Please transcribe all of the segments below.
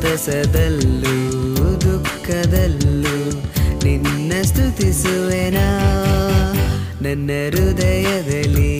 ಸಂತಸದಲ್ಲೂ ದುಃಖದಲ್ಲೂ ನಿನ್ನ ಸ್ತುತಿಸುವೆನಾ? ನನ್ನ ಹೃದಯದಲ್ಲಿ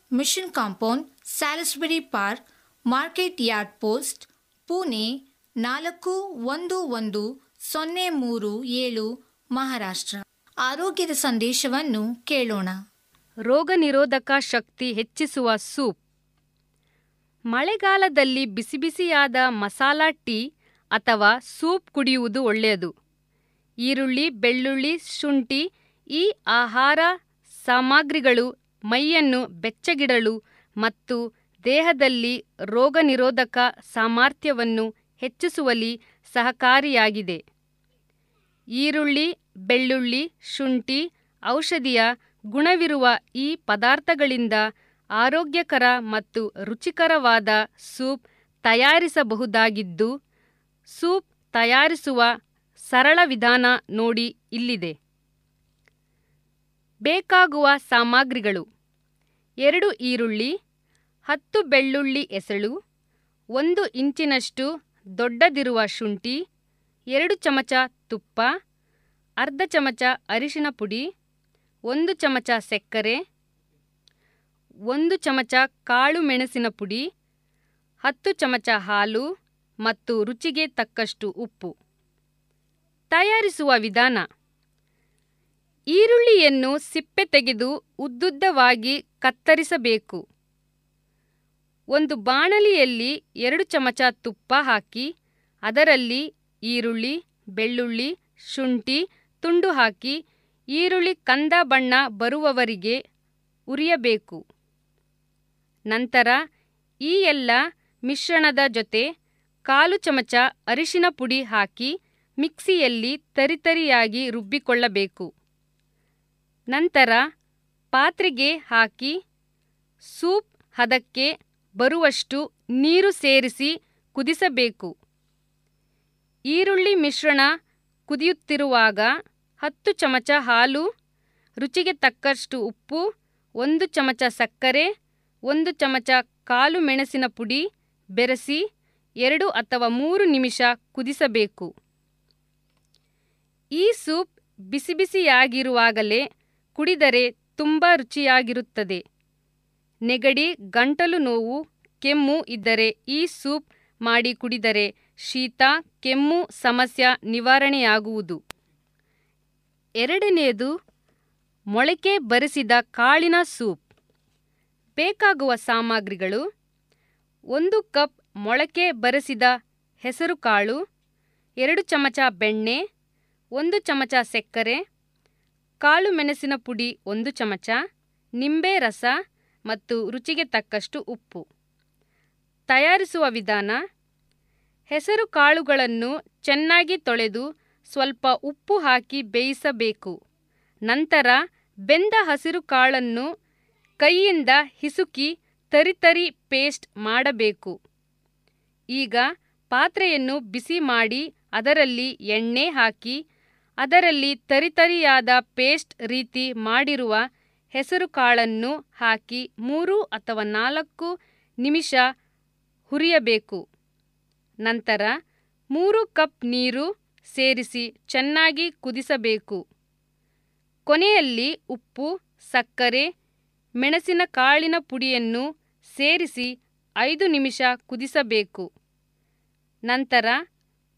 mission compound, Salisbury park, market yard post, Pune ನಾಲ್ಕು ಒಂದು ಒಂದು ಸೊನ್ನೆ ಮೂರು ಏಳು, ಮಹಾರಾಷ್ಟ್ರ. ಆರೋಗ್ಯದ ಸಂದೇಶವನ್ನು ಕೇಳೋಣ. ರೋಗ ನಿರೋಧಕ ಶಕ್ತಿ ಹೆಚ್ಚಿಸುವ ಸೂಪ್. ಮಳೆಗಾಲದಲ್ಲಿ ಬಿಸಿ ಬಿಸಿಯಾದ ಮಸಾಲಾ ಟೀ ಅಥವಾ ಸೂಪ್ ಕುಡಿಯುವುದು ಒಳ್ಳೆಯದು. ಈರುಳ್ಳಿ, ಬೆಳ್ಳುಳ್ಳಿ, ಶುಂಠಿ ಈ ಆಹಾರ ಸಾಮಗ್ರಿಗಳು ಮೈಯನ್ನು ಬೆಚ್ಚಗಿಡಲು ಮತ್ತು ದೇಹದಲ್ಲಿ ರೋಗನಿರೋಧಕ ಸಾಮರ್ಥ್ಯವನ್ನು ಹೆಚ್ಚಿಸುವಲ್ಲಿ ಸಹಕಾರಿಯಾಗಿದೆ. ಈರುಳ್ಳಿ, ಬೆಳ್ಳುಳ್ಳಿ, ಶುಂಠಿ, ಔಷಧಿಯ ಗುಣವಿರುವ ಈ ಪದಾರ್ಥಗಳಿಂದ ಆರೋಗ್ಯಕರ ಮತ್ತು ರುಚಿಕರವಾದ ಸೂಪ್ ತಯಾರಿಸಬಹುದಾಗಿದ್ದು, ಸೂಪ್ ತಯಾರಿಸುವ ಸರಳ ವಿಧಾನ ನೋಡಿ ಇಲ್ಲಿದೆ. ಬೇಕಾಗುವ ಸಾಮಗ್ರಿಗಳು. ಎರಡು ಈರುಳ್ಳಿ, ಹತ್ತು ಬೆಳ್ಳುಳ್ಳಿ ಎಸಳು, ಒಂದು ಇಂಚಿನಷ್ಟು ದೊಡ್ಡದಿರುವ ಶುಂಠಿ, ಎರಡು ಚಮಚ ತುಪ್ಪ, ಅರ್ಧ ಚಮಚ ಅರಿಶಿನ ಪುಡಿ, ಒಂದು ಚಮಚ ಸಕ್ಕರೆ, ಒಂದು ಚಮಚ ಕಾಳು ಮೆಣಸಿನ ಪುಡಿ, ಹತ್ತು ಚಮಚ ಹಾಲು ಮತ್ತು ರುಚಿಗೆ ತಕ್ಕಷ್ಟು ಉಪ್ಪು. ತಯಾರಿಸುವ ವಿಧಾನ. ಈರುಳ್ಳಿಯನ್ನು ಸಿಪ್ಪೆ ತೆಗೆದು ಉದ್ದುದ್ದವಾಗಿ ಕತ್ತರಿಸಬೇಕು. ಒಂದು ಬಾಣಲಿಯಲ್ಲಿ ಎರಡು ಚಮಚ ತುಪ್ಪ ಹಾಕಿ, ಅದರಲ್ಲಿ ಈರುಳ್ಳಿ, ಬೆಳ್ಳುಳ್ಳಿ, ಶುಂಠಿ ತುಂಡು ಹಾಕಿ, ಈರುಳ್ಳಿ ಕಂದ ಬಣ್ಣ ಬರುವವರಿಗೆ ಉರಿಯಬೇಕು. ನಂತರ ಈ ಎಲ್ಲ ಮಿಶ್ರಣದ ಜೊತೆ ಕಾಲು ಚಮಚ ಅರಿಶಿನ ಪುಡಿ ಹಾಕಿ, ಮಿಕ್ಸಿಯಲ್ಲಿ ತರಿತರಿಯಾಗಿ ರುಬ್ಬಿಕೊಳ್ಳಬೇಕು. ನಂತರ ಪಾತ್ರೆಗೆ ಹಾಕಿ ಸೂಪ್ ಹದಕ್ಕೆ ಬರುವಷ್ಟು ನೀರು ಸೇರಿಸಿ ಕುದಿಸಬೇಕು. ಈರುಳ್ಳಿ ಮಿಶ್ರಣ ಕುದಿಯುತ್ತಿರುವಾಗ ಹತ್ತು ಚಮಚ ಹಾಲು, ರುಚಿಗೆ ತಕ್ಕಷ್ಟು ಉಪ್ಪು, ಒಂದು ಚಮಚ ಸಕ್ಕರೆ, ಒಂದು ಚಮಚ ಕಾಲು ಮೆಣಸಿನ ಪುಡಿ ಬೆರೆಸಿ ಎರಡು ಅಥವಾ ಮೂರು ನಿಮಿಷ ಕುದಿಸಬೇಕು. ಈ ಸೂಪ್ ಬಿಸಿ ಬಿಸಿಯಾಗಿರುವಾಗಲೇ ಕುಡಿದರೆ ತುಂಬ ರುಚಿಯಾಗಿರುತ್ತದೆ. ನೆಗಡಿ, ಗಂಟಲು ನೋವು, ಕೆಮ್ಮು ಇದ್ದರೆ ಈ ಸೂಪ್ ಮಾಡಿ ಕುಡಿದರೆ ಶೀತ, ಕೆಮ್ಮು ಸಮಸ್ಯೆ ನಿವಾರಣೆಯಾಗುವುದು. ಎರಡನೆಯದು, ಮೊಳಕೆ ಬರಿಸಿದ ಕಾಳಿನ ಸೂಪ್. ಬೇಕಾಗುವ ಸಾಮಗ್ರಿಗಳು, ಒಂದು ಕಪ್ ಮೊಳಕೆ ಬರಿಸಿದ ಹೆಸರುಕಾಳು, ಎರಡು ಚಮಚ ಬೆಣ್ಣೆ, ಒಂದು ಚಮಚ ಸಕ್ಕರೆ ಕಾಳು ಮೆಣಸಿನ ಪುಡಿ ಒಂದು ಚಮಚ, ನಿಂಬೆ ರಸ ಮತ್ತು ರುಚಿಗೆ ತಕ್ಕಷ್ಟು ಉಪ್ಪು. ತಯಾರಿಸುವ ವಿಧಾನ, ಹೆಸರು ಕಾಳುಗಳನ್ನು ಚೆನ್ನಾಗಿ ತೊಳೆದು ಸ್ವಲ್ಪ ಉಪ್ಪು ಹಾಕಿ ಬೇಯಿಸಬೇಕು. ನಂತರ ಬೆಂದ ಹಸಿರು ಕಾಳನ್ನು ಕೈಯಿಂದ ಹಿಸುಕಿ ತರಿತರಿ ಪೇಸ್ಟ್ ಮಾಡಬೇಕು. ಈಗ ಪಾತ್ರೆಯನ್ನು ಬಿಸಿ ಮಾಡಿ ಅದರಲ್ಲಿ ಎಣ್ಣೆ ಹಾಕಿ ಅದರಲ್ಲಿ ತರಿತರಿಯಾದ ಪೇಸ್ಟ್ ರೀತಿ ಮಾಡಿರುವ ಹೆಸರುಕಾಳನ್ನು ಹಾಕಿ ಮೂರು ಅಥವಾ ನಾಲ್ಕು ನಿಮಿಷ ಹುರಿಯಬೇಕು. ನಂತರ ಮೂರು ಕಪ್ ನೀರು ಸೇರಿಸಿ ಚೆನ್ನಾಗಿ ಕುದಿಸಬೇಕು. ಕೊನೆಯಲ್ಲಿ ಉಪ್ಪು, ಸಕ್ಕರೆ, ಮೆಣಸಿನ ಕಾಳಿನ ಪುಡಿಯನ್ನು ಸೇರಿಸಿ ಐದು ನಿಮಿಷ ಕುದಿಸಬೇಕು. ನಂತರ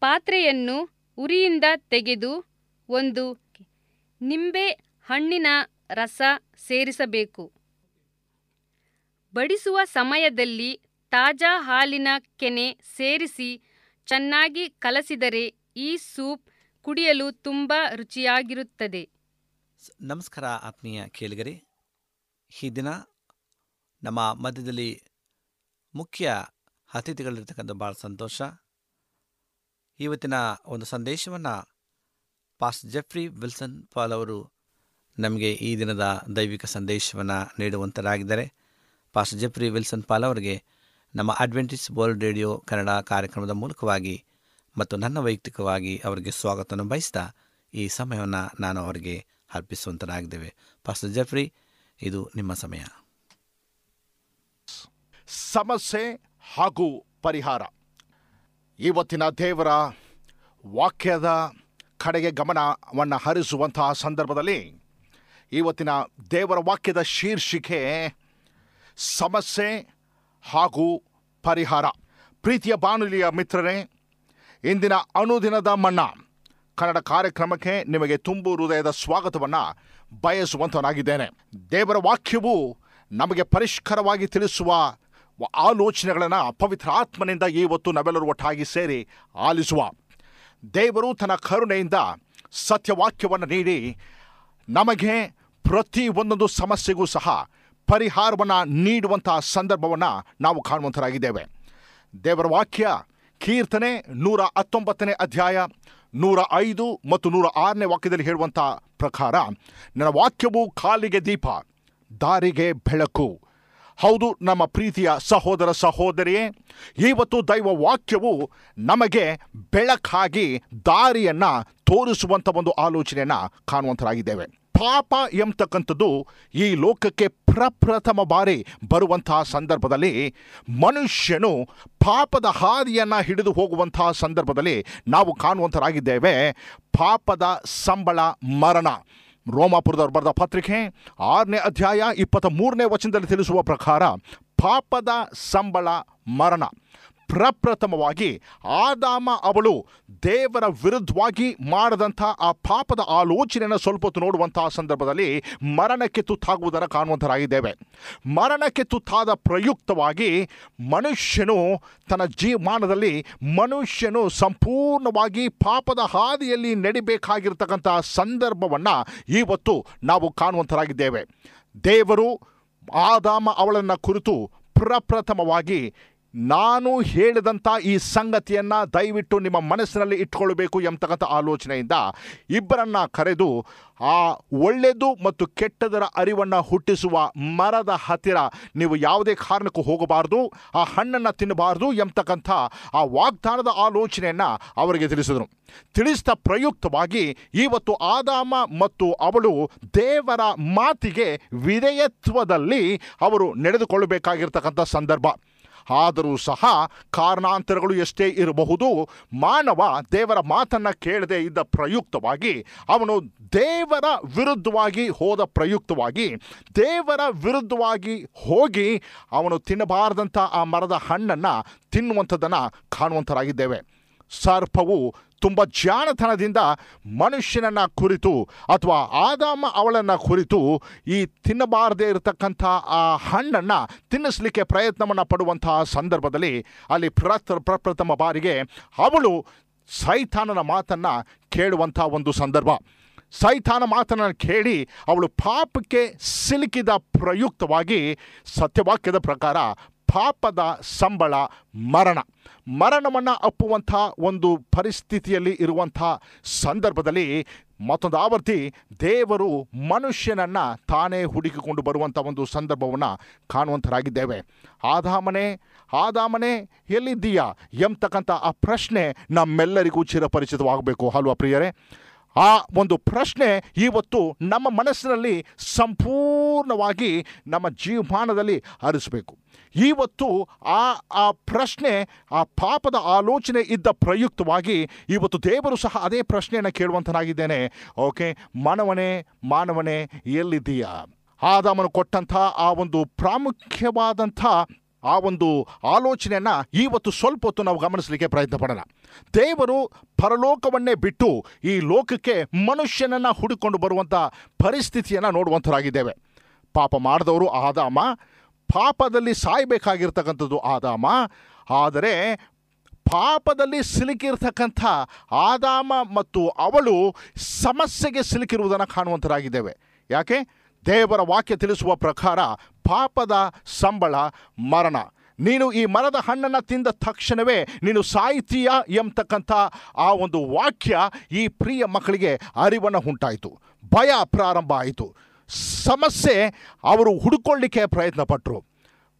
ಪಾತ್ರೆಯನ್ನು ಉರಿಯಿಂದ ತೆಗೆದು ಒಂದು, ನಿಂಬೆ ಹಣ್ಣಿನ ರಸ ಸೇರಿಸಬೇಕು. ಬಡಿಸುವ ಸಮಯದಲ್ಲಿ ತಾಜಾ ಹಾಲಿನ ಕೆನೆ ಸೇರಿಸಿ ಚೆನ್ನಾಗಿ ಕಲಸಿದರೆ ಈ ಸೂಪ್ ಕುಡಿಯಲು ತುಂಬ ರುಚಿಯಾಗಿರುತ್ತದೆ. ನಮಸ್ಕಾರ ಆತ್ಮೀಯ ಕೇಳಿಗರೆ. ಈ ದಿನ ನಮ್ಮ ಮಧ್ಯದಲ್ಲಿ ಮುಖ್ಯ ಅತಿಥಿಗಳಿರ್ತಕ್ಕಂಥ ಭಾಳ ಸಂತೋಷ. ಇವತ್ತಿನ ಒಂದು ಸಂದೇಶವನ್ನು ಪಾಸ್ ಜೆಫ್ರಿ ವಿಲ್ಸನ್ ಪಾಲ್ ಅವರು ನಮಗೆ ಈ ದಿನದ ದೈವಿಕ ಸಂದೇಶವನ್ನು ನೀಡುವಂತರಾಗಿದ್ದಾರೆ. ಪಾಸ್ ಜೆಫ್ರಿ ವಿಲ್ಸನ್ ಪಾಲ್ ಅವರಿಗೆ ನಮ್ಮ ಅಡ್ವೆಂಟಿಸ್ ವರ್ಲ್ಡ್ ರೇಡಿಯೋ ಕನ್ನಡ ಕಾರ್ಯಕ್ರಮದ ಮೂಲಕವಾಗಿ ಮತ್ತು ನನ್ನ ವೈಯಕ್ತಿಕವಾಗಿ ಅವರಿಗೆ ಸ್ವಾಗತವನ್ನು ಬಯಸ್ತಾ ಈ ಸಮಯವನ್ನು ನಾನು ಅವರಿಗೆ ಅರ್ಪಿಸುವಂತನಾಗಿದ್ದೇವೆ. ಪಾಸ್ ಜೆಫ್ರಿ ಇದು ನಿಮ್ಮ ಸಮಯ. ಸಮಸ್ಯೆ ಹಾಗೂ ಪರಿಹಾರ. ಇವತ್ತಿನ ದೇವರ ವಾಕ್ಯದ ಕಡೆಗೆ ಗಮನವನ್ನು ಹರಿಸುವಂತಹ ಸಂದರ್ಭದಲ್ಲಿ ಇವತ್ತಿನ ದೇವರ ವಾಕ್ಯದ ಶೀರ್ಷಿಕೆ ಸಮಸ್ಯೆ ಹಾಗೂ ಪರಿಹಾರ. ಪ್ರೀತಿಯ ಬಾನುಲಿಯ ಮಿತ್ರರೇ, ಇಂದಿನ ಅನುದಿನದ ಮಣ್ಣ ಕನ್ನಡ ಕಾರ್ಯಕ್ರಮಕ್ಕೆ ನಿಮಗೆ ತುಂಬು ಹೃದಯದ ಸ್ವಾಗತವನ್ನು ಬಯಸುವಂತನಾಗಿದ್ದೇನೆ ದೇವರ ವಾಕ್ಯವು ನಮಗೆ ಪರಿಷ್ಕರವಾಗಿ ತಿಳಿಸುವ ಆಲೋಚನೆಗಳನ್ನು ಪವಿತ್ರ ಆತ್ಮನಿಂದ ಇವತ್ತು ನಾವೆಲ್ಲರೂ ಒಟ್ಟಾಗಿ ಸೇರಿ ಆಲಿಸುವ ದೇವರು ತನ್ನ ಕರುಣೆಯಿಂದ ಸತ್ಯವಾಕ್ಯವನ್ನು ನೀಡಿ ನಮಗೆ ಪ್ರತಿ ಒಂದೊಂದು ಸಮಸ್ಯೆಗೂ ಸಹ ಪರಿಹಾರವನ್ನು ನೀಡುವಂತಹ ಸಂದರ್ಭವನ್ನು ನಾವು ಕಾಣುವಂತರಾಗಿದ್ದೇವೆ. ದೇವರ ವಾಕ್ಯ ಕೀರ್ತನೆ ನೂರ ಹತ್ತೊಂಬತ್ತನೇ ಅಧ್ಯಾಯ ನೂರ ಐದು ಮತ್ತು ನೂರ ಆರನೇ ವಾಕ್ಯದಲ್ಲಿ ಹೇಳುವಂಥ ಪ್ರಕಾರ, ನನ್ನ ವಾಕ್ಯವು ಕಾಲಿಗೆ ದೀಪ, ದಾರಿಗೆ ಬೆಳಕು ಹೌದು, ನಮ್ಮ ಪ್ರೀತಿಯ ಸಹೋದರ ಸಹೋದರಿಯೇ, ಇವತ್ತು ದೈವ ವಾಕ್ಯವು ನಮಗೆ ಬೆಳಕಾಗಿ ದಾರಿಯನ್ನು ತೋರಿಸುವಂಥ ಒಂದು ಆಲೋಚನೆಯನ್ನು ಕಾಣುವಂಥರಾಗಿದ್ದೇವೆ ಪಾಪ ಎಂಬತಕ್ಕಂಥದ್ದು ಈ ಲೋಕಕ್ಕೆ ಪ್ರಪ್ರಥಮ ಬಾರಿ ಬರುವಂತಹ ಸಂದರ್ಭದಲ್ಲಿ ಮನುಷ್ಯನು ಪಾಪದ ಹಾದಿಯನ್ನು ಹಿಡಿದು ಹೋಗುವಂತಹ ಸಂದರ್ಭದಲ್ಲಿ ನಾವು ಕಾಣುವಂಥರಾಗಿದ್ದೇವೆ ಪಾಪದ ಸಂಬಳ ಮರಣ. ರೋಮಾಪುರದವ್ರು ಬರೆದ ಪತ್ರಿಕೆ ಆರನೇ ಅಧ್ಯಾಯ ಇಪ್ಪತ್ತ ಮೂರನೇ ವಚನದಲ್ಲಿ ತಿಳಿಸುವ ಪ್ರಕಾರ ಪಾಪದ ಸಂಬಳ ಮರಣ. ಪ್ರಪ್ರಥಮವಾಗಿ ಆದಾಮ ಅವಳು ದೇವರ ವಿರುದ್ಧವಾಗಿ ಮಾಡದಂಥ ಆ ಪಾಪದ ಆಲೋಚನೆಯನ್ನು ಸ್ವಲ್ಪ ಹೊತ್ತು ನೋಡುವಂತಹ ಸಂದರ್ಭದಲ್ಲಿ ಮರಣಕ್ಕೆ ತುತ್ತಾಗುವುದನ್ನು ಕಾಣುವಂತರಾಗಿದ್ದೇವೆ ಮರಣಕ್ಕೆ ತುತ್ತಾದ ಪ್ರಯುಕ್ತವಾಗಿ ಮನುಷ್ಯನು ತನ್ನ ಜೀವಮಾನದಲ್ಲಿ ಮನುಷ್ಯನು ಸಂಪೂರ್ಣವಾಗಿ ಪಾಪದ ಹಾದಿಯಲ್ಲಿ ನಡಿಬೇಕಾಗಿರ್ತಕ್ಕಂತಹ ಸಂದರ್ಭವನ್ನು ಇವತ್ತು ನಾವು ಕಾಣುವಂತರಾಗಿದ್ದೇವೆ ದೇವರು ಆದಾಮ ಅವಳನ್ನು ಕುರಿತು ಪ್ರಪ್ರಥಮವಾಗಿ ನಾನು ಹೇಳಿದಂಥ ಈ ಸಂಗತಿಯನ್ನು ದಯವಿಟ್ಟು ನಿಮ್ಮ ಮನಸ್ಸಿನಲ್ಲಿ ಇಟ್ಕೊಳ್ಬೇಕು ಎಂಬತಕ್ಕಂಥ ಆಲೋಚನೆಯಿಂದ ಇಬ್ಬರನ್ನು ಕರೆದು ಆ ಒಳ್ಳೆಯದು ಮತ್ತು ಕೆಟ್ಟದರ ಅರಿವನ್ನು ಹುಟ್ಟಿಸುವ ಮರದ ಹತ್ತಿರ ನೀವು ಯಾವುದೇ ಕಾರಣಕ್ಕೂ ಹೋಗಬಾರ್ದು, ಆ ಹಣ್ಣನ್ನು ತಿನ್ನಬಾರ್ದು ಎಂಬತಕ್ಕಂಥ ಆ ವಾಗ್ದಾನದ ಆಲೋಚನೆಯನ್ನು ಅವರಿಗೆ ತಿಳಿಸಿದರು. ತಿಳಿಸಿದ ಪ್ರಯುಕ್ತವಾಗಿ ಇವತ್ತು ಆದಾಮ ಮತ್ತು ಅವಳು ದೇವರ ಮಾತಿಗೆ ವಿಧೇಯತ್ವದಲ್ಲಿ ಅವರು ನಡೆದುಕೊಳ್ಳಬೇಕಾಗಿರ್ತಕ್ಕಂಥ ಸಂದರ್ಭ. ಆದರೂ ಸಹ ಕಾರಣಾಂತರಗಳು ಎಷ್ಟೇ ಇರಬಹುದು, ಮಾನವ ದೇವರ ಮಾತನ್ನು ಕೇಳದೆ ಇದ್ದ ಪ್ರಯುಕ್ತವಾಗಿ, ಅವನು ದೇವರ ವಿರುದ್ಧವಾಗಿ ಹೋದ ಪ್ರಯುಕ್ತವಾಗಿ, ದೇವರ ವಿರುದ್ಧವಾಗಿ ಹೋಗಿ ಅವನು ತಿನ್ನಬಾರದಂಥ ಆ ಮರದ ಹಣ್ಣನ್ನು ತಿನ್ನುವಂಥದ್ದನ್ನು ಕಾಣುವಂಥರಾಗಿದ್ದೇವೆ ಸರ್ಪವು ತುಂಬ ಜಾಣತನದಿಂದ ಮನುಷ್ಯನನ್ನು ಕುರಿತು ಅಥವಾ ಆದಾಮ ಅವಳನ್ನು ಕುರಿತು ಈ ತಿನ್ನಬಾರದೇ ಇರತಕ್ಕಂಥ ಆ ಹಣ್ಣನ್ನು ತಿನ್ನಿಸ್ಲಿಕ್ಕೆ ಪ್ರಯತ್ನವನ್ನು ಪಡುವಂತಹ ಸಂದರ್ಭದಲ್ಲಿ ಅಲ್ಲಿ ಪ್ರಥ ಪ್ರಪ್ರಥಮ ಬಾರಿಗೆ ಅವಳು ಸೈತಾನನ ಮಾತನ್ನು ಕೇಳುವಂಥ ಒಂದು ಸಂದರ್ಭ. ಸೈತಾನ ಮಾತನ್ನು ಕೇಳಿ ಅವಳು ಪಾಪಕ್ಕೆ ಸಿಲುಕಿದ ಪ್ರಯುಕ್ತವಾಗಿ ಸತ್ಯವಾಕ್ಯದ ಪ್ರಕಾರ ಪಾಪದ ಸಂಬಳ ಮರಣ. ಮರಣವನ್ನು ಅಪ್ಪುವಂಥ ಒಂದು ಪರಿಸ್ಥಿತಿಯಲ್ಲಿ ಇರುವಂಥ ಸಂದರ್ಭದಲ್ಲಿ ಮತ್ತೊಂದು ಆವರ್ತಿ ದೇವರು ಮನುಷ್ಯನನ್ನು ತಾನೇ ಹುಡುಕಿಕೊಂಡು ಬರುವಂಥ ಒಂದು ಸಂದರ್ಭವನ್ನು ಕಾಣುವಂಥರಾಗಿದ್ದೇವೆ. ಆದಾಮನೆ ಆದಾಮನೆ, ಎಲ್ಲಿದ್ದೀಯಾ? ಎಂಬತಕ್ಕಂಥ ಆ ಪ್ರಶ್ನೆ ನಮ್ಮೆಲ್ಲರಿಗೂ ಚಿರಪರಿಚಿತವಾಗಬೇಕು. ಅಲ್ವಾ ಪ್ರಿಯರೇ ಆ ಒಂದು ಪ್ರಶ್ನೆ ಇವತ್ತು ನಮ್ಮ ಮನಸ್ಸಿನಲ್ಲಿ ಸಂಪೂರ್ಣವಾಗಿ ನಮ್ಮ ಜೀವಮಾನದಲ್ಲಿ ಹರಿಸಬೇಕು. ಇವತ್ತು ಆ ಆ ಪ್ರಶ್ನೆ, ಆ ಪಾಪದ ಆಲೋಚನೆ ಇದ್ದ ಪ್ರಯುಕ್ತವಾಗಿ ಇವತ್ತು ದೇವರು ಸಹ ಅದೇ ಪ್ರಶ್ನೆಯನ್ನು ಕೇಳುವಂತನಾಗಿದ್ದೇನೆ. ಓಕೆ, ಮಾನವನೇ ಮಾನವನೇ, ಎಲ್ಲಿದ್ದೀಯಾ? ಆದಾಮನು ಕೊಟ್ಟಂಥ ಆ ಒಂದು ಪ್ರಾಮುಖ್ಯವಾದಂಥ ಆ ಒಂದು ಆಲೋಚನೆಯನ್ನು ಇವತ್ತು ಸ್ವಲ್ಪ ಹೊತ್ತು ನಾವು ಗಮನಿಸಲಿಕ್ಕೆ ಪ್ರಯತ್ನ ಪಡೋಣ. ದೇವರು ಪರಲೋಕವನ್ನೇ ಬಿಟ್ಟು ಈ ಲೋಕಕ್ಕೆ ಮನುಷ್ಯನನ್ನು ಹುಡುಕೊಂಡು ಬರುವಂಥ ಪರಿಸ್ಥಿತಿಯನ್ನು ನೋಡುವಂಥರಾಗಿದ್ದೇವೆ ಪಾಪ ಮಾಡಿದವರು ಆದಾಮ, ಪಾಪದಲ್ಲಿ ಸಾಯಬೇಕಾಗಿರ್ತಕ್ಕಂಥದ್ದು ಆದಾಮ, ಆದರೆ ಪಾಪದಲ್ಲಿ ಸಿಲುಕಿರ್ತಕ್ಕಂಥ ಆದಾಮ ಮತ್ತು ಅವಳು ಸಮಸ್ಯೆಗೆ ಸಿಲುಕಿರುವುದನ್ನು ಕಾಣುವಂಥರಾಗಿದ್ದೇವೆ ಯಾಕೆ? ದೇವರ ವಾಕ್ಯ ತಿಳಿಸುವ ಪ್ರಕಾರ ಪಾಪದ ಸಂಬಳ ಮರಣ. ನೀನು ಈ ಮರದ ಹಣ್ಣನ್ನು ತಿಂದ ತಕ್ಷಣವೇ ನೀನು ಸಾಯಿತೀಯ ಎಂಬತಕ್ಕಂಥ ಆ ಒಂದು ವಾಕ್ಯ ಈ ಪ್ರಿಯ ಮಕ್ಕಳಿಗೆ ಅರಿವನ್ನು ಉಂಟಾಯಿತು. ಭಯ ಪ್ರಾರಂಭ ಆಯಿತು. ಸಮಸ್ಯೆ ಅವರು ಹುಡುಕೊಳ್ಳಿಕ್ಕೆ ಪ್ರಯತ್ನ ಪಟ್ಟರು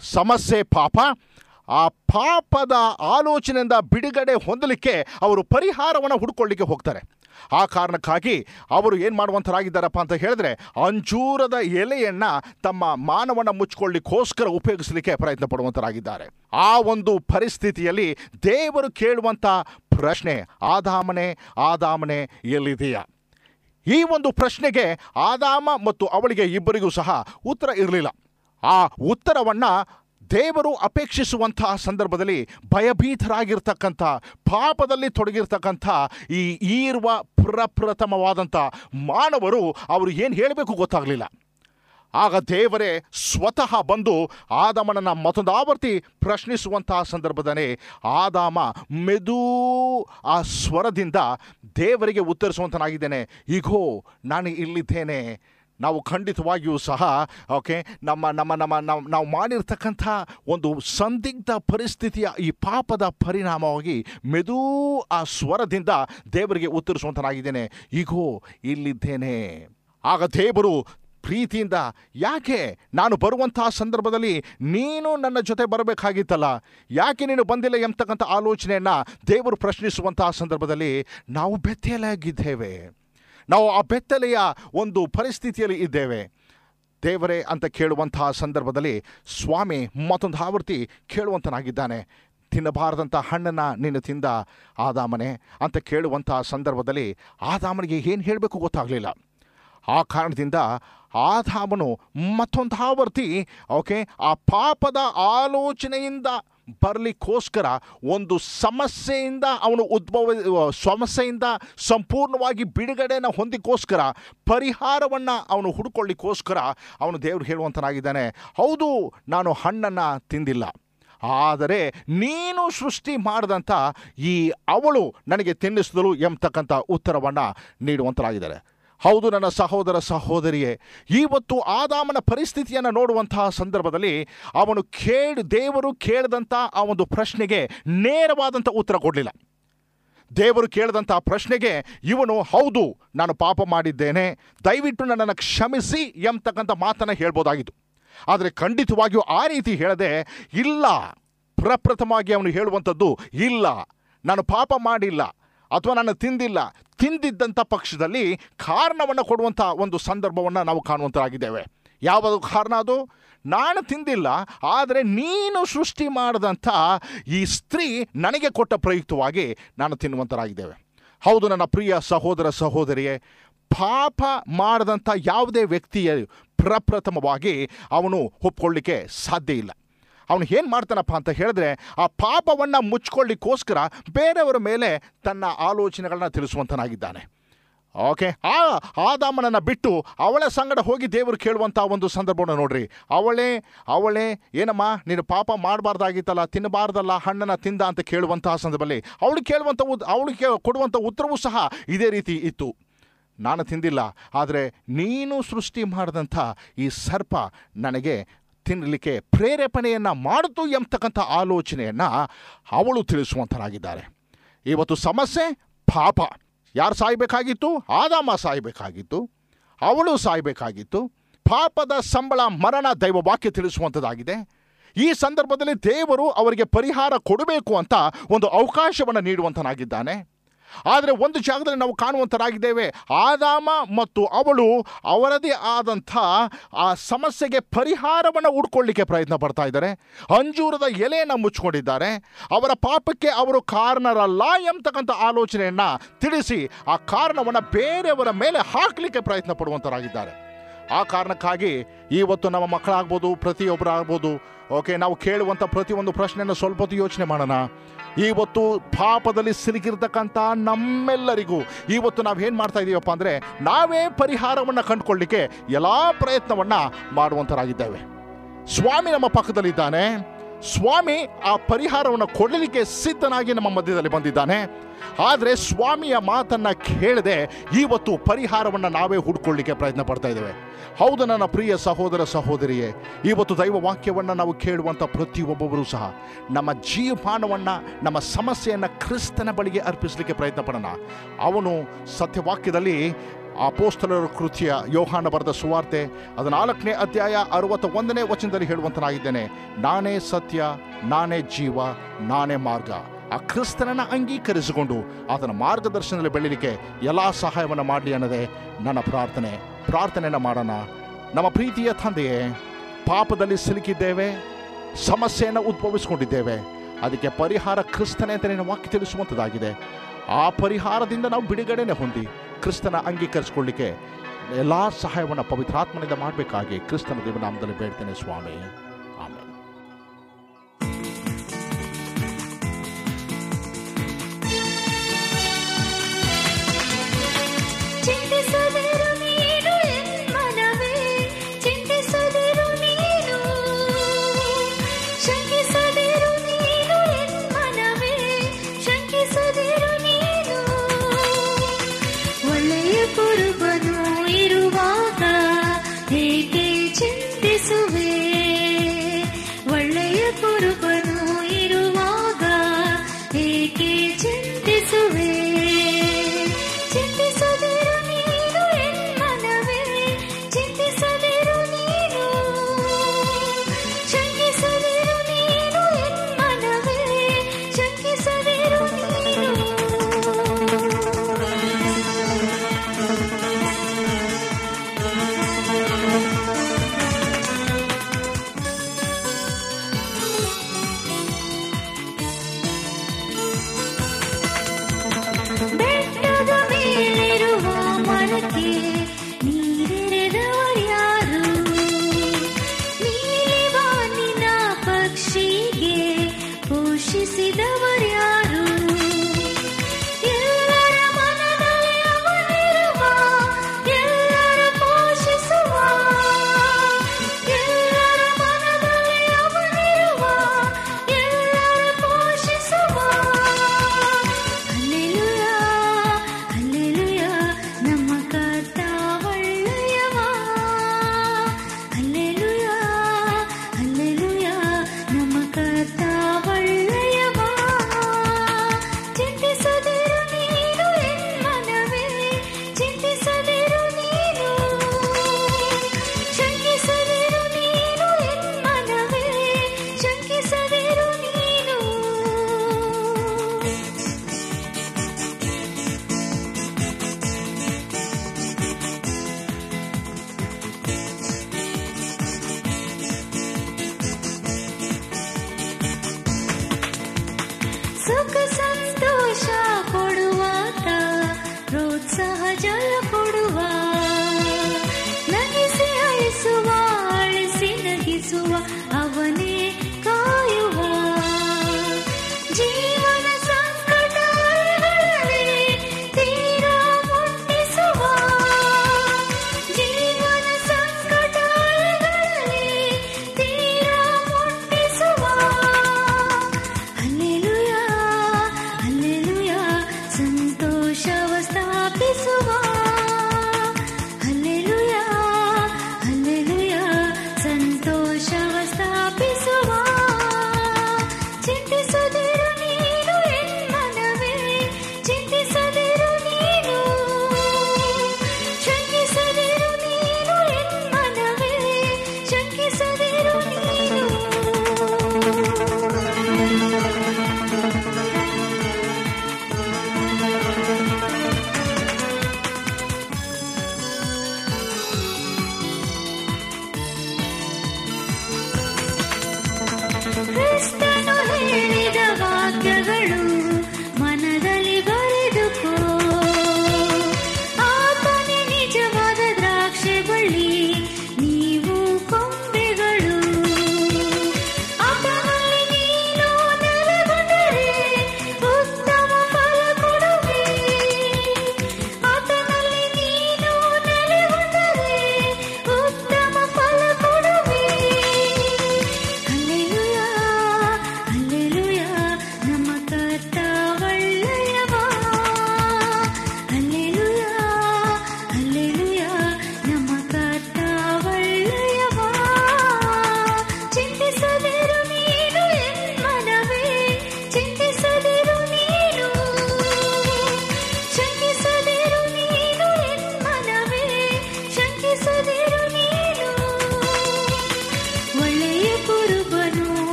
ಸಮಸ್ಯೆ ಪಾಪ. ಆ ಪಾಪದ ಆಲೋಚನೆಯಿಂದ ಬಿಡುಗಡೆ ಹೊಂದಲಿಕ್ಕೆ ಅವರು ಪರಿಹಾರವನ್ನು ಹುಡ್ಕೊಳ್ಳಿಕ್ಕೆ ಹೋಗ್ತಾರೆ. ಆ ಕಾರಣಕ್ಕಾಗಿ ಅವರು ಏನು ಮಾಡುವಂಥರಾಗಿದ್ದಾರಪ್ಪ ಅಂತ ಹೇಳಿದ್ರೆ ಅಂಜೂರದ ಎಲೆಯನ್ನು ತಮ್ಮ ಮಾನವನ ಮುಚ್ಕೊಳ್ಳಿಕ್ಕೋಸ್ಕರ ಉಪಯೋಗಿಸಲಿಕ್ಕೆ ಪ್ರಯತ್ನ ಪಡುವಂಥರಾಗಿದ್ದಾರೆ ಆ ಒಂದು ಪರಿಸ್ಥಿತಿಯಲ್ಲಿ ದೇವರು ಕೇಳುವಂಥ ಪ್ರಶ್ನೆ, ಆದಾಮನೆ ಆದಾಮನೆ ಎಲ್ಲಿದೆಯಾ ಈ ಒಂದು ಪ್ರಶ್ನೆಗೆ ಆದಾಮ ಮತ್ತು ಅವಳಿಗೆ ಇಬ್ಬರಿಗೂ ಸಹ ಉತ್ತರ ಇರಲಿಲ್ಲ. ಆ ಉತ್ತರವನ್ನ ದೇವರು ಅಪೇಕ್ಷಿಸುವಂತಹ ಸಂದರ್ಭದಲ್ಲಿ ಭಯಭೀತರಾಗಿರ್ತಕ್ಕಂಥ, ಪಾಪದಲ್ಲಿ ತೊಡಗಿರ್ತಕ್ಕಂಥ ಈ ಈರುವ ಪ್ರಪ್ರಥಮವಾದಂಥ ಮಾನವರು ಅವರು ಏನು ಹೇಳಬೇಕು ಗೊತ್ತಾಗಲಿಲ್ಲ. ಆಗ ದೇವರೇ ಸ್ವತಃ ಬಂದು ಆದಾಮನನ್ನು ಮತ್ತೊಂದು ಆವರ್ತಿ ಪ್ರಶ್ನಿಸುವಂತಹ ಸಂದರ್ಭದಲ್ಲಿ ಆದಾಮ ಮೆದು ಆ ಸ್ವರದಿಂದ ದೇವರಿಗೆ ಉತ್ತರಿಸುವಂತನಾಗಿದ್ದೇನೆ. ಈಗೋ ನಾನು ಇಲ್ಲಿದ್ದೇನೆ. ನಾವು ಖಂಡಿತವಾಗಿಯೂ ಸಹ ಓಕೆ ನಮ್ಮ ನಮ್ಮ ನಮ್ಮ, ನಾವು ನಾವು ಮಾಡಿರ್ತಕ್ಕಂಥ ಒಂದು ಸಂದಿಗ್ಧ ಪರಿಸ್ಥಿತಿಯ ಈ ಪಾಪದ ಪರಿಣಾಮವಾಗಿ ಮೆದು ಆ ಸ್ವರದಿಂದ ದೇವರಿಗೆ ಉತ್ತರಿಸುವಂತನಾಗಿದ್ದೇನೆ. ಈಗೋ ಇಲ್ಲಿದ್ದೇನೆ. ಆಗ ದೇವರು ಪ್ರೀತಿಯಿಂದ, ಯಾಕೆ ನಾನು ಬರುವಂತಹ ಸಂದರ್ಭದಲ್ಲಿ ನೀನು ನನ್ನ ಜೊತೆ ಬರಬೇಕಾಗಿತ್ತಲ್ಲ? ಯಾಕೆ ನೀನು ಬಂದಿಲ್ಲ ಎಂಬತಕ್ಕಂಥ ಆಲೋಚನೆಯನ್ನು ದೇವರು ಪ್ರಶ್ನಿಸುವಂತಹ ಸಂದರ್ಭದಲ್ಲಿ ನಾವು ಬೆತ್ತಲಾಗಿದ್ದೇವೆ ನಾವು ಆ ಬೆತ್ತಲೆಯ ಒಂದು ಪರಿಸ್ಥಿತಿಯಲ್ಲಿ ಇದ್ದೇವೆ. ದೇವರೇ ಅಂತ ಕೇಳುವಂತಹ ಸಂದರ್ಭದಲ್ಲಿ ಸ್ವಾಮಿ ಮತ್ತೊಂದು ಆವೃತ್ತಿ ಕೇಳುವಂತನಾಗಿದ್ದಾನೆ. ತಿನ್ನಬಾರದಂಥ ಹಣ್ಣನ್ನು ನೀನು ತಿಂದ ಆದಾಮನೆ ಅಂತ ಕೇಳುವಂತಹ ಸಂದರ್ಭದಲ್ಲಿ ಆದಾಮನಿಗೆ ಏನು ಹೇಳಬೇಕು ಗೊತ್ತಾಗಲಿಲ್ಲ. ಆ ಕಾರಣದಿಂದ ಆದಾಮನು ಮತ್ತೊಂದು ಆವರ್ತಿ ಓಕೆ ಆ ಪಾಪದ ಆಲೋಚನೆಯಿಂದ ಬರಲಿಕ್ಕೋಸ್ಕರ ಒಂದು ಸಮಸ್ಯೆಯಿಂದ ಅವನು ಉದ್ಭವ, ಸಮಸ್ಯೆಯಿಂದ ಸಂಪೂರ್ಣವಾಗಿ ಬಿಡುಗಡೆಯನ್ನು ಹೊಂದಿಕೋಸ್ಕರ ಪರಿಹಾರವನ್ನು ಅವನು ಹುಡ್ಕೊಳ್ಳಿಕ್ಕೋಸ್ಕರ ಅವನು ದೇವರು ಹೇಳುವಂತನಾಗಿದ್ದಾನೆ. ಹೌದು, ನಾನು ಹಣ್ಣನ್ನು ತಿಂದಿಲ್ಲ. ಆದರೆ ನೀನು ಸೃಷ್ಟಿ ಮಾಡಿದಂಥ ಈ ಅವಳು ನನಗೆ ತಿನ್ನಿಸಿದಳು ಎಂಬತಕ್ಕಂಥ ಉತ್ತರವನ್ನು ನೀಡುವಂತರಾಗಿದ್ದಾರೆ ಹೌದು, ನನ್ನ ಸಹೋದರ ಸಹೋದರಿಯೇ ಇವತ್ತು ಆದಾಮನ ಪರಿಸ್ಥಿತಿಯನ್ನು ನೋಡುವಂತಹ ಸಂದರ್ಭದಲ್ಲಿ ಅವನು ಕೇಳಿ, ದೇವರು ಕೇಳಿದಂಥ ಆ ಒಂದು ಪ್ರಶ್ನೆಗೆ ನೇರವಾದಂಥ ಉತ್ತರ ಕೊಡಲಿಲ್ಲ. ದೇವರು ಕೇಳಿದಂಥ ಪ್ರಶ್ನೆಗೆ ಇವನು, ಹೌದು, ನಾನು ಪಾಪ ಮಾಡಿದ್ದೇನೆ, ದಯವಿಟ್ಟು ನನ್ನನ್ನು ಕ್ಷಮಿಸಿ ಎಂಬತಕ್ಕಂಥ ಮಾತನ್ನು ಹೇಳ್ಬೋದಾಗಿತ್ತು. ಆದರೆ ಖಂಡಿತವಾಗಿಯೂ ಆ ರೀತಿ ಹೇಳದೆ, ಇಲ್ಲ, ಪ್ರಪ್ರಥಮವಾಗಿ ಅವನು ಹೇಳುವಂಥದ್ದು, ಇಲ್ಲ, ನಾನು ಪಾಪ ಮಾಡಿಲ್ಲ ಅಥವಾ ನಾನು ತಿಂದಿಲ್ಲ, ತಿಂದಿದ್ದಂಥ ಪಕ್ಷದಲ್ಲಿ ಕಾರಣವನ್ನು ಕೊಡುವಂಥ ಒಂದು ಸಂದರ್ಭವನ್ನು ನಾವು ಕಾಣುವಂಥರಾಗಿದ್ದೇವೆ. ಯಾವ ಕಾರಣ ಅದು? ನಾನು ತಿಂದಿಲ್ಲ, ಆದರೆ ನೀನು ಸೃಷ್ಟಿ ಮಾಡಿದಂಥ ಈ ಸ್ತ್ರೀ ನನಗೆ ಕೊಟ್ಟ ಪ್ರಯುಕ್ತವಾಗಿ ನಾನು ತಿನ್ನುವಂಥರಾಗಿದ್ದೇವೆ. ಹೌದು ನನ್ನ ಪ್ರಿಯ ಸಹೋದರ ಸಹೋದರಿಯೇ, ಪಾಪ ಮಾಡಿದಂಥ ಯಾವುದೇ ವ್ಯಕ್ತಿಯ ಪ್ರಪ್ರಥಮವಾಗಿ ಅವನು ಒಪ್ಕೊಳ್ಳಿಕ್ಕೆ ಸಾಧ್ಯ ಇಲ್ಲ. ಅವನು ಏನು ಮಾಡ್ತಾನಪ್ಪ ಅಂತ ಹೇಳಿದ್ರೆ ಆ ಪಾಪವನ್ನು ಮುಚ್ಕೊಳ್ಳಿಕ್ಕೋಸ್ಕರ ಬೇರೆಯವರ ಮೇಲೆ ತನ್ನ ಆಲೋಚನೆಗಳನ್ನ ತಿಳಿಸುವಂತನಾಗಿದ್ದಾನೆ. ಓಕೆ? ಆ ಆದಾಮನನ್ನು ಬಿಟ್ಟು ಅವಳ ಸಂಗಡ ಹೋಗಿ ದೇವರು ಕೇಳುವಂಥ ಒಂದು ಸಂದರ್ಭವನ್ನು ನೋಡ್ರಿ. ಅವಳೇ ಅವಳೇ, ಏನಮ್ಮ, ನೀನು ಪಾಪ ಮಾಡಬಾರ್ದಾಗಿತ್ತಲ್ಲ, ತಿನ್ನಬಾರ್ದಲ್ಲ, ಹಣ್ಣನ್ನು ತಿಂದ ಅಂತ ಕೇಳುವಂತಹ ಸಂದರ್ಭದಲ್ಲಿ ಅವಳು ಕೇಳುವಂಥ ಉದ್ ಅವಳಿಗೆ ಕೊಡುವಂಥ ಉತ್ತರವೂ ಸಹ ಇದೇ ರೀತಿ ಇತ್ತು. ನಾನು ತಿಂದಿಲ್ಲ, ಆದರೆ ನೀನು ಸೃಷ್ಟಿ ಮಾಡಿದಂಥ ಈ ಸರ್ಪ ನನಗೆ ತಿನ್ನಲಿಕ್ಕೆ ಪ್ರೇರೇಪಣೆಯನ್ನು ಮಾಡಿತು ಎಂಬತಕ್ಕಂಥ ಆಲೋಚನೆಯನ್ನು ಅವಳು ತಿಳಿಸುವಂಥರಾಗಿದ್ದಾರೆ ಇವತ್ತು ಸಮಸ್ಯೆ ಪಾಪ. ಯಾರು ಸಾಯಬೇಕಾಗಿತ್ತು? ಆದಾಮ ಸಾಯಬೇಕಾಗಿತ್ತು. ಅವಳು ಸಾಯಬೇಕಾಗಿತ್ತು. ಪಾಪದ ಸಂಬಳ, ಮರಣ ದೈವ ವಾಕ್ಯ ತಿಳಿಸುವಂಥದ್ದಾಗಿದೆ ಈ ಸಂದರ್ಭದಲ್ಲಿ ದೇವರು ಅವರಿಗೆ ಪರಿಹಾರ ಕೊಡಬೇಕು ಅಂತ ಒಂದು ಅವಕಾಶವನ್ನು ನೀಡುವಂತನಾಗಿದ್ದಾನೆ. ಆದರೆ ಒಂದು ಜಾಗದಲ್ಲಿ ನಾವು ಕಾಣುವಂಥರಾಗಿದ್ದೇವೆ ಆದಾಮ ಮತ್ತು ಅವಳು ಅವರದೇ ಆದಂಥ ಆ ಸಮಸ್ಯೆಗೆ ಪರಿಹಾರವನ್ನು ಹುಡ್ಕೊಳ್ಳಿಕ್ಕೆ ಪ್ರಯತ್ನ ಪಡ್ತಾ ಇದ್ದಾರೆ. ಅಂಜೂರದ ಎಲೆಯನ್ನು ಮುಚ್ಕೊಂಡಿದ್ದಾರೆ. ಅವರ ಪಾಪಕ್ಕೆ ಅವರು ಕಾರಣರಲ್ಲ ಎಂಬತಕ್ಕಂಥ ಆಲೋಚನೆಯನ್ನು ತಿಳಿಸಿ ಆ ಕಾರಣವನ್ನು ಬೇರೆಯವರ ಮೇಲೆ ಹಾಕಲಿಕ್ಕೆ ಪ್ರಯತ್ನ ಪಡುವಂಥರಾಗಿದ್ದಾರೆ ಆ ಕಾರಣಕ್ಕಾಗಿ ಇವತ್ತು ನಮ್ಮ ಮಕ್ಕಳಾಗ್ಬೋದು, ಪ್ರತಿಯೊಬ್ಬರಾಗ್ಬೋದು, ಓಕೆ, ನಾವು ಕೇಳುವಂಥ ಪ್ರತಿಯೊಂದು ಪ್ರಶ್ನೆಯನ್ನು ಸ್ವಲ್ಪ ಯೋಚನೆ ಮಾಡೋಣ. ಇವತ್ತು ಪಾಪದಲ್ಲಿ ಸಿಲುಕಿರ್ತಕ್ಕಂಥ ನಮ್ಮೆಲ್ಲರಿಗೂ ಇವತ್ತು ನಾವು ಏನು ಮಾಡ್ತಾ ಇದ್ದೀವಪ್ಪ ಅಂದರೆ ನಾವೇ ಪರಿಹಾರವನ್ನು ಕಂಡುಕೊಳ್ಳಿಕ್ಕೆ ಎಲ್ಲ ಪ್ರಯತ್ನವನ್ನು ಮಾಡುವಂಥರಾಗಿದ್ದೇವೆ ಸ್ವಾಮಿ ನಮ್ಮ ಪಕ್ಕದಲ್ಲಿದ್ದಾನೆ. ಸ್ವಾಮಿ ಆ ಪರಿಹಾರವನ್ನು ಕೊಡಲಿಕ್ಕೆ ಸಿದ್ಧನಾಗಿ ನಮ್ಮ ಮಧ್ಯದಲ್ಲಿ ಬಂದಿದ್ದಾನೆ. ಆದರೆ ಸ್ವಾಮಿಯ ಮಾತನ್ನು ಕೇಳದೆ ಇವತ್ತು ಪರಿಹಾರವನ್ನು ನಾವೇ ಹುಡ್ಕೊಳ್ಳಿಕ್ಕೆ ಪ್ರಯತ್ನ ಪಡ್ತಾ ಇದ್ದೇವೆ. ಹೌದು ನನ್ನ ಪ್ರಿಯ ಸಹೋದರ ಸಹೋದರಿಯೇ, ಇವತ್ತು ದೈವ ವಾಕ್ಯವನ್ನು ನಾವು ಕೇಳುವಂಥ ಪ್ರತಿಯೊಬ್ಬೊಬ್ಬರೂ ಸಹ ನಮ್ಮ ಜೀವಮಾನವನ್ನು, ನಮ್ಮ ಸಮಸ್ಯೆಯನ್ನು ಕ್ರಿಸ್ತನ ಬಳಿಗೆ ಅರ್ಪಿಸಲಿಕ್ಕೆ ಪ್ರಯತ್ನ ಪಡೋಣ. ಅವನು ಸತ್ಯವಾಕ್ಯದಲ್ಲಿ ಅಪೋಸ್ತಲರ ಕೃತಿಯ ಯೋಹಾನ ಬರೆದ ಸುವಾರ್ತೆ ಅದು ನಾಲ್ಕನೇ ಅಧ್ಯಾಯ ಅರುವತ್ತ ಒಂದನೇ ವಚನದಲ್ಲಿ ಹೇಳುವಂತನಾಗಿದ್ದೇನೆ. ನಾನೇ ಸತ್ಯ, ನಾನೇ ಜೀವ, ನಾನೇ ಮಾರ್ಗ. ಆ ಕ್ರಿಸ್ತನನ್ನ ಅಂಗೀಕರಿಸಿಕೊಂಡು ಆತನ ಮಾರ್ಗದರ್ಶನದಲ್ಲಿ ಬೆಳೀಲಿಕ್ಕೆ ಎಲ್ಲಾ ಸಹಾಯವನ್ನು ಮಾಡಲಿ ಅನ್ನೋದೇ ನನ್ನ ಪ್ರಾರ್ಥನೆ. ಪ್ರಾರ್ಥನೆಯನ್ನು ಮಾಡೋಣ. ನಮ್ಮ ಪ್ರೀತಿಯ ತಂದೆಯೇ, ಪಾಪದಲ್ಲಿ ಸಿಲುಕಿದ್ದೇವೆ, ಸಮಸ್ಯೆಯನ್ನು ಉದ್ಭವಿಸಿಕೊಂಡಿದ್ದೇವೆ. ಅದಕ್ಕೆ ಪರಿಹಾರ ಕ್ರಿಸ್ತನೇ ಅಂತ ನಿನ್ನ ವಾಕ್ಯ ತಿಳಿಸುವಂಥದ್ದಾಗಿದೆ ಆ ಪರಿಹಾರದಿಂದ ನಾವು ಬಿಡುಗಡೆನೆ ಹೊಂದಿ ಕ್ರಿಸ್ತನ ಅಂಗೀಕರಿಸಿಕೊಳ್ಳಿಕ್ಕೆ ಎಲ್ಲ ಸಹಾಯವನ್ನು ಪವಿತ್ರಾತ್ಮನಿಂದ ಮಾಡಬೇಕಾಗಿ ಕ್ರಿಸ್ತನ ದೇವನಾಮದಲ್ಲಿ ಬೇಡ್ತೇನೆ ಸ್ವಾಮಿ.